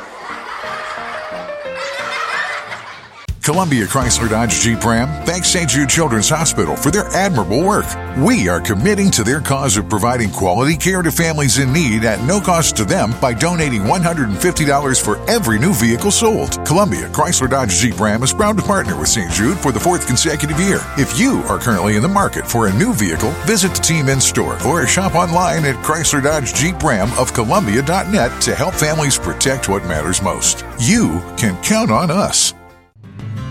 Speaker 8: Columbia Chrysler Dodge Jeep Ram thanks St. Jude Children's Hospital for their admirable work. We are committing to their cause of providing quality care to families in need at no cost to them by donating $150 for every new vehicle sold. Columbia Chrysler Dodge Jeep Ram is proud to partner with St. Jude for the fourth consecutive year. If you are currently in the market for a new vehicle, visit the team in store or shop online at Chrysler Dodge Jeep Ram of Columbia.net to help families protect what matters most. You can count on us.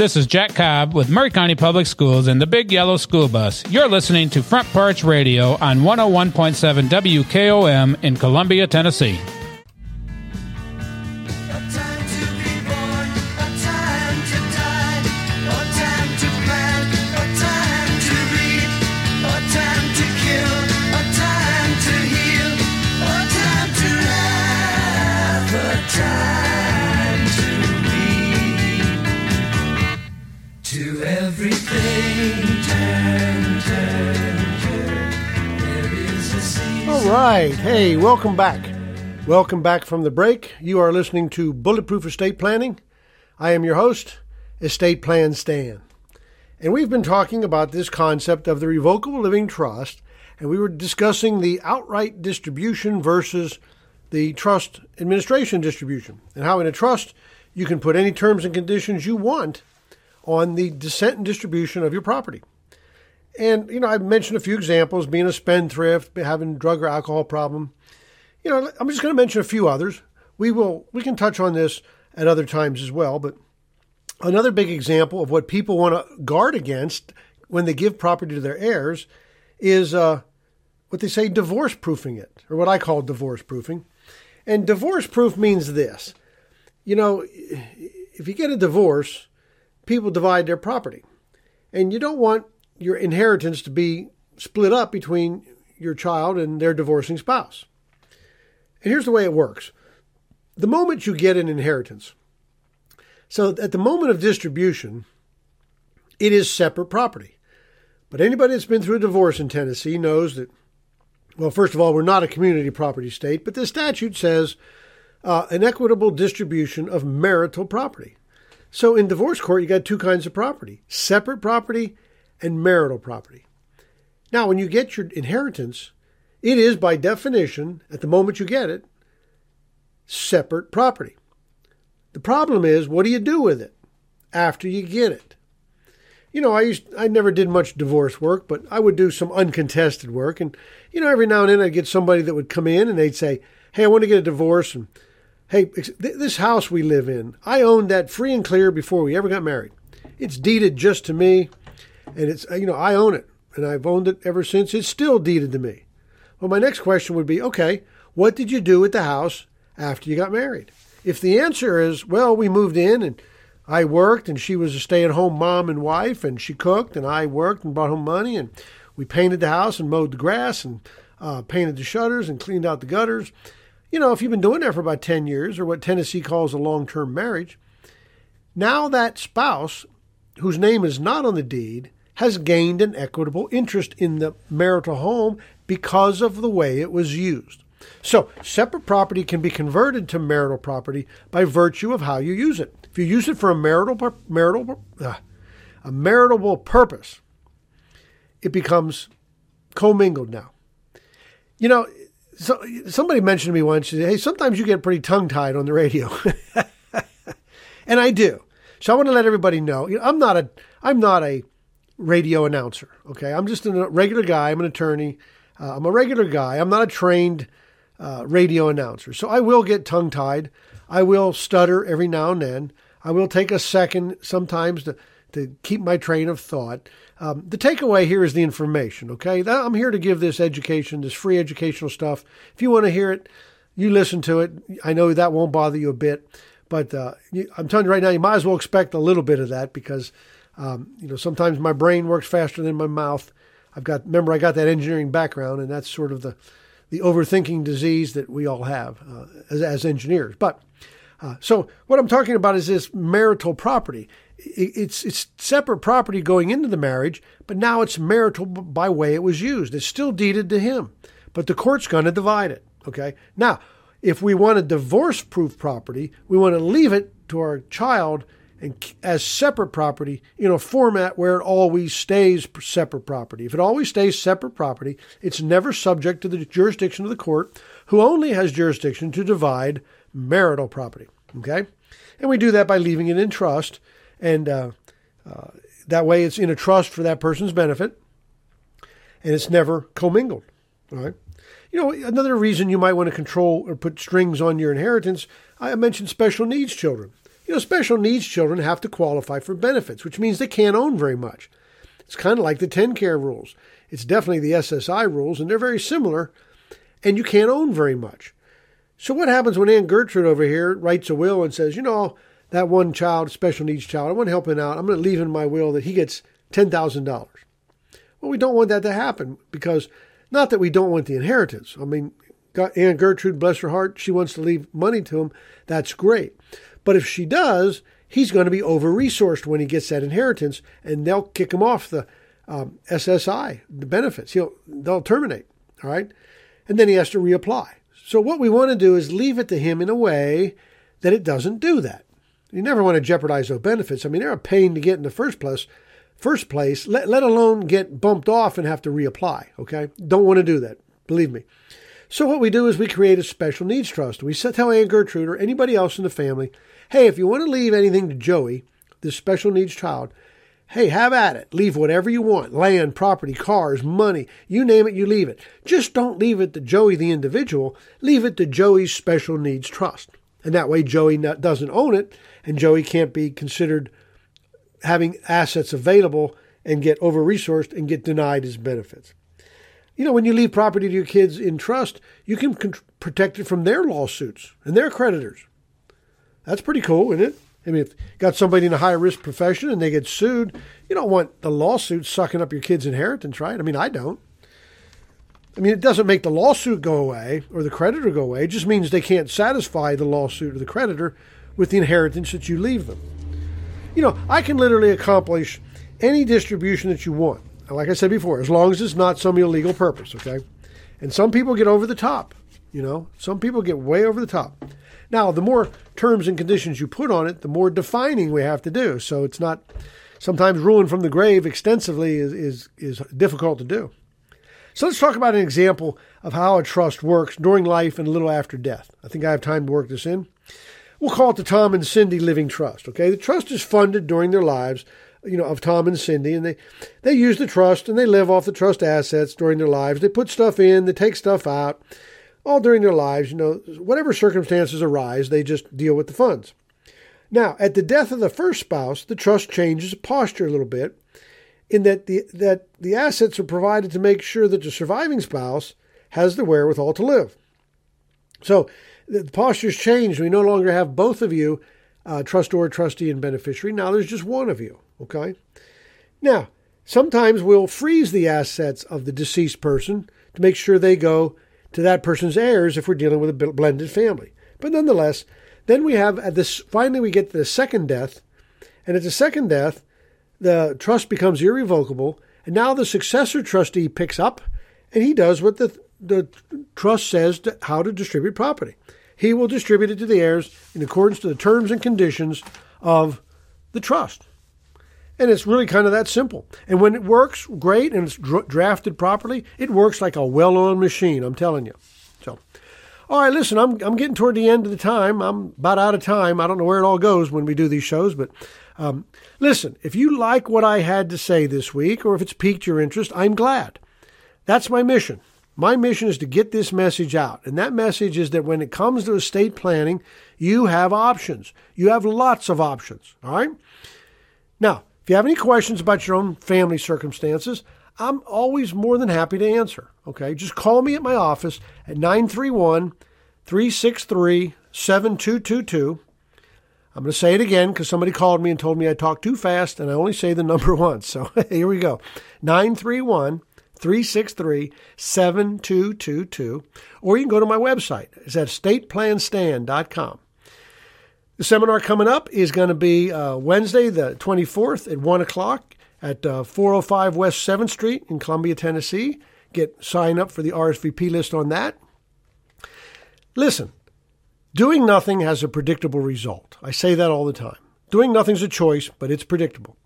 Speaker 9: This is Jack Cobb with Maury County Public Schools and the Big Yellow School Bus. You're listening to Front Porch Radio on 101.7 WKOM in Columbia, Tennessee.
Speaker 3: Right. Hey, welcome back. Welcome back from the break. You are listening to Bulletproof Estate Planning. I am your host, Estate Plan Stan. And we've been talking about this concept of the revocable living trust, and we were discussing the outright distribution versus the trust administration distribution, and how in a trust you can put any terms and conditions you want on the descent and distribution of your property. And, you know, I've mentioned a few examples being a spendthrift, having drug or alcohol problem. You know, I'm just going to mention a few others. We will, we can touch on this at other times as well. But another big example of what people want to guard against when they give property to their heirs is uh, what they say divorce proofing it, or what I call divorce proofing. And divorce proof means this you know, if you get a divorce, people divide their property. And you don't want your inheritance to be split up between your child and their divorcing spouse. And here's the way it works the moment you get an inheritance, so at the moment of distribution, it is separate property. But anybody that's been through a divorce in Tennessee knows that, well, first of all, we're not a community property state, but the statute says uh, an equitable distribution of marital property. So in divorce court, you got two kinds of property separate property and marital property. Now, when you get your inheritance, it is by definition, at the moment you get it, separate property. The problem is, what do you do with it after you get it? You know, I used I never did much divorce work, but I would do some uncontested work, and you know, every now and then I'd get somebody that would come in and they'd say, "Hey, I want to get a divorce," and hey, this house we live in, I owned that free and clear before we ever got married. It's deeded just to me, and it's you know I own it, and I've owned it ever since. It's still deeded to me. Well, my next question would be, okay, what did you do with the house after you got married? If the answer is, well, we moved in and I worked and she was a stay at home mom and wife and she cooked and I worked and brought home money and we painted the house and mowed the grass and uh, painted the shutters and cleaned out the gutters. You know, if you've been doing that for about 10 years or what Tennessee calls a long term marriage, now that spouse whose name is not on the deed has gained an equitable interest in the marital home because of the way it was used. So, separate property can be converted to marital property by virtue of how you use it. If you use it for a marital marital uh, a maritable purpose, it becomes commingled now. You know, so somebody mentioned to me once, "Hey, sometimes you get pretty tongue tied on the radio," and I do. So I want to let everybody know, you know, I'm not a I'm not a radio announcer. Okay, I'm just a regular guy. I'm an attorney. Uh, I'm a regular guy. I'm not a trained uh, radio announcer. So I will get tongue tied. I will stutter every now and then. I will take a second sometimes to, to keep my train of thought. Um, the takeaway here is the information, okay? I'm here to give this education, this free educational stuff. If you want to hear it, you listen to it. I know that won't bother you a bit, but uh, you, I'm telling you right now, you might as well expect a little bit of that because, um, you know, sometimes my brain works faster than my mouth. I've got, remember, I got that engineering background, and that's sort of the, the overthinking disease that we all have uh, as, as engineers. But uh, so what I'm talking about is this marital property. It's it's separate property going into the marriage, but now it's marital by way it was used. It's still deeded to him, but the court's going to divide it. Okay. Now, if we want a divorce-proof property, we want to leave it to our child and as separate property in a format where it always stays separate property. If it always stays separate property, it's never subject to the jurisdiction of the court, who only has jurisdiction to divide marital property. Okay? And we do that by leaving it in trust, and uh, uh, that way it's in a trust for that person's benefit, and it's never commingled. All right? You know, another reason you might want to control or put strings on your inheritance, I mentioned special needs children. You know, special needs children have to qualify for benefits, which means they can't own very much. It's kind of like the TennCare rules. It's definitely the SSI rules, and they're very similar, and you can't own very much. So what happens when Aunt Gertrude over here writes a will and says, you know, that one child, special needs child, I want to help him out. I'm going to leave in my will that he gets $10,000. Well, we don't want that to happen because not that we don't want the inheritance. I mean, Aunt Gertrude, bless her heart, she wants to leave money to him. That's great. But if she does, he's going to be over resourced when he gets that inheritance, and they'll kick him off the um, SSI, the benefits. He'll they'll terminate. All right, and then he has to reapply. So what we want to do is leave it to him in a way that it doesn't do that. You never want to jeopardize those benefits. I mean, they're a pain to get in the first place. First place, let, let alone get bumped off and have to reapply. Okay, don't want to do that. Believe me. So what we do is we create a special needs trust. We tell Aunt Gertrude or anybody else in the family, hey, if you want to leave anything to Joey, this special needs child, hey, have at it. Leave whatever you want land, property, cars, money, you name it, you leave it. Just don't leave it to Joey the individual, leave it to Joey's special needs trust. And that way, Joey doesn't own it, and Joey can't be considered having assets available and get over resourced and get denied his benefits. You know, when you leave property to your kids in trust, you can con- protect it from their lawsuits and their creditors. That's pretty cool, isn't it? I mean, if got somebody in a high risk profession and they get sued, you don't want the lawsuit sucking up your kid's inheritance, right? I mean, I don't. I mean, it doesn't make the lawsuit go away or the creditor go away. It just means they can't satisfy the lawsuit or the creditor with the inheritance that you leave them. You know, I can literally accomplish any distribution that you want like I said before, as long as it's not some illegal purpose, okay? And some people get over the top, you know, some people get way over the top. Now, the more terms and conditions you put on it, the more defining we have to do. So it's not sometimes ruling from the grave extensively is, is, is difficult to do. So let's talk about an example of how a trust works during life and a little after death. I think I have time to work this in. We'll call it the Tom and Cindy Living Trust. Okay, the trust is funded during their lives you know, of Tom and Cindy, and they they use the trust and they live off the trust assets during their lives. They put stuff in, they take stuff out, all during their lives. You know, whatever circumstances arise, they just deal with the funds. Now, at the death of the first spouse, the trust changes posture a little bit, in that the that the assets are provided to make sure that the surviving spouse has the wherewithal to live. So the posture's changed. We no longer have both of you, uh, trustor, trustee, and beneficiary. Now there's just one of you. Okay? Now, sometimes we'll freeze the assets of the deceased person to make sure they go to that person's heirs if we're dealing with a blended family. But nonetheless, then we have at this finally we get to the second death, and at the second death, the trust becomes irrevocable, and now the successor trustee picks up and he does what the, the trust says to how to distribute property. He will distribute it to the heirs in accordance to the terms and conditions of the trust. And it's really kind of that simple. And when it works great and it's drafted properly, it works like a well oiled machine, I'm telling you. So, all right, listen, I'm, I'm getting toward the end of the time. I'm about out of time. I don't know where it all goes when we do these shows, but um, listen, if you like what I had to say this week or if it's piqued your interest, I'm glad. That's my mission. My mission is to get this message out. And that message is that when it comes to estate planning, you have options. You have lots of options. All right? Now, if you have any questions about your own family circumstances, I'm always more than happy to answer. Okay? Just call me at my office at 931 363 7222. I'm going to say it again because somebody called me and told me I talked too fast and I only say the number once. So here we go 931 363 7222. Or you can go to my website. It's at estateplanstan.com. The seminar coming up is going to be uh, Wednesday, the 24th at 1 o'clock at uh, 405 West 7th Street in Columbia, Tennessee. Get sign up for the RSVP list on that. Listen, doing nothing has a predictable result. I say that all the time. Doing nothing's a choice, but it's predictable.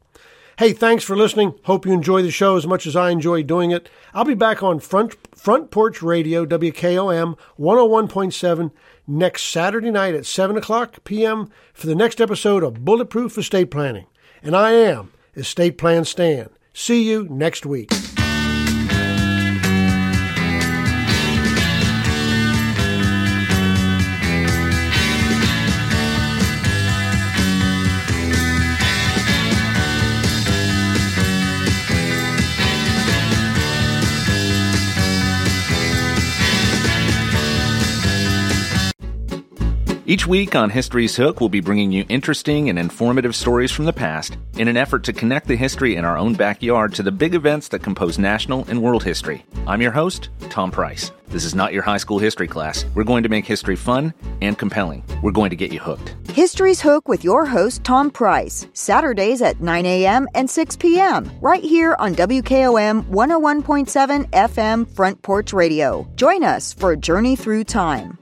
Speaker 3: Hey, thanks for listening. Hope you enjoy the show as much as I enjoy doing it. I'll be back on Front Front Porch Radio, WKOM 101.7, next Saturday night at 7 o'clock p.m. for the next episode of Bulletproof Estate Planning. And I am Estate Plan Stan. See you next week.
Speaker 10: Each week on History's Hook, we'll be bringing you interesting and informative stories from the past in an effort to connect the history in our own backyard to the big events that compose national and world history. I'm your host, Tom Price. This is not your high school history class. We're going to make history fun and compelling. We're going to get you hooked.
Speaker 2: History's Hook with your host, Tom Price, Saturdays at 9 a.m. and 6 p.m., right here on WKOM 101.7 FM Front Porch Radio. Join us for a journey through time.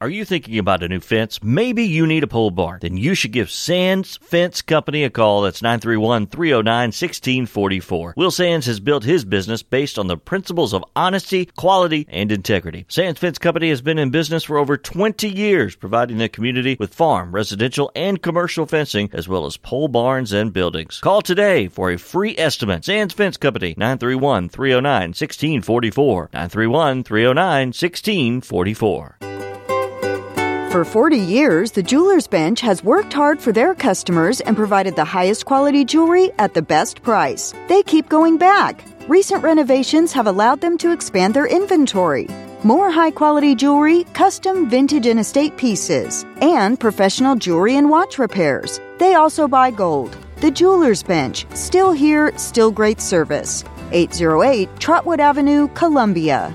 Speaker 11: Are you thinking about a new fence? Maybe you need a pole barn. Then you should give Sands Fence Company a call. That's 931 309 1644. Will Sands has built his business based on the principles of honesty, quality, and integrity. Sands Fence Company has been in business for over 20 years, providing the community with farm, residential, and commercial fencing, as well as pole barns and buildings. Call today for a free estimate. Sands Fence Company, 931 309 1644. 931 309 1644.
Speaker 2: For 40 years, the Jewelers Bench has worked hard for their customers and provided the highest quality jewelry at the best price. They keep going back. Recent renovations have allowed them to expand their inventory. More high quality jewelry, custom vintage and estate pieces, and professional jewelry and watch repairs. They also buy gold. The Jewelers Bench, still here, still great service. 808 Trotwood Avenue, Columbia.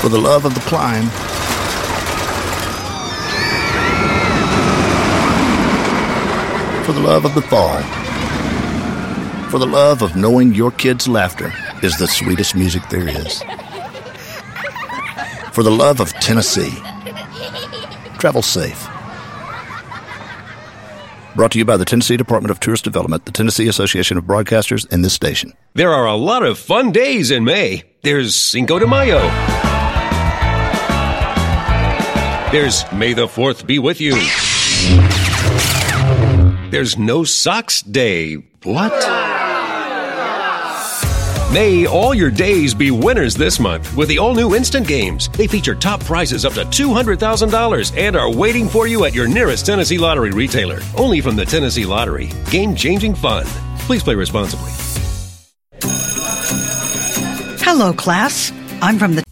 Speaker 12: For the love of the climb. For the love of the fall. For the love of knowing your kid's laughter is the sweetest music there is. For the love of Tennessee. Travel safe. Brought to you by the Tennessee Department of Tourist Development, the Tennessee Association of Broadcasters, and this station.
Speaker 13: There are a lot of fun days in May. There's Cinco de Mayo. There's May the 4th be with you. There's No Socks Day. What? May all your days be winners this month with the all new Instant Games. They feature top prizes up to $200,000 and are waiting for you at your nearest Tennessee Lottery retailer. Only from the Tennessee Lottery. Game changing fun. Please play responsibly.
Speaker 14: Hello, class. I'm from the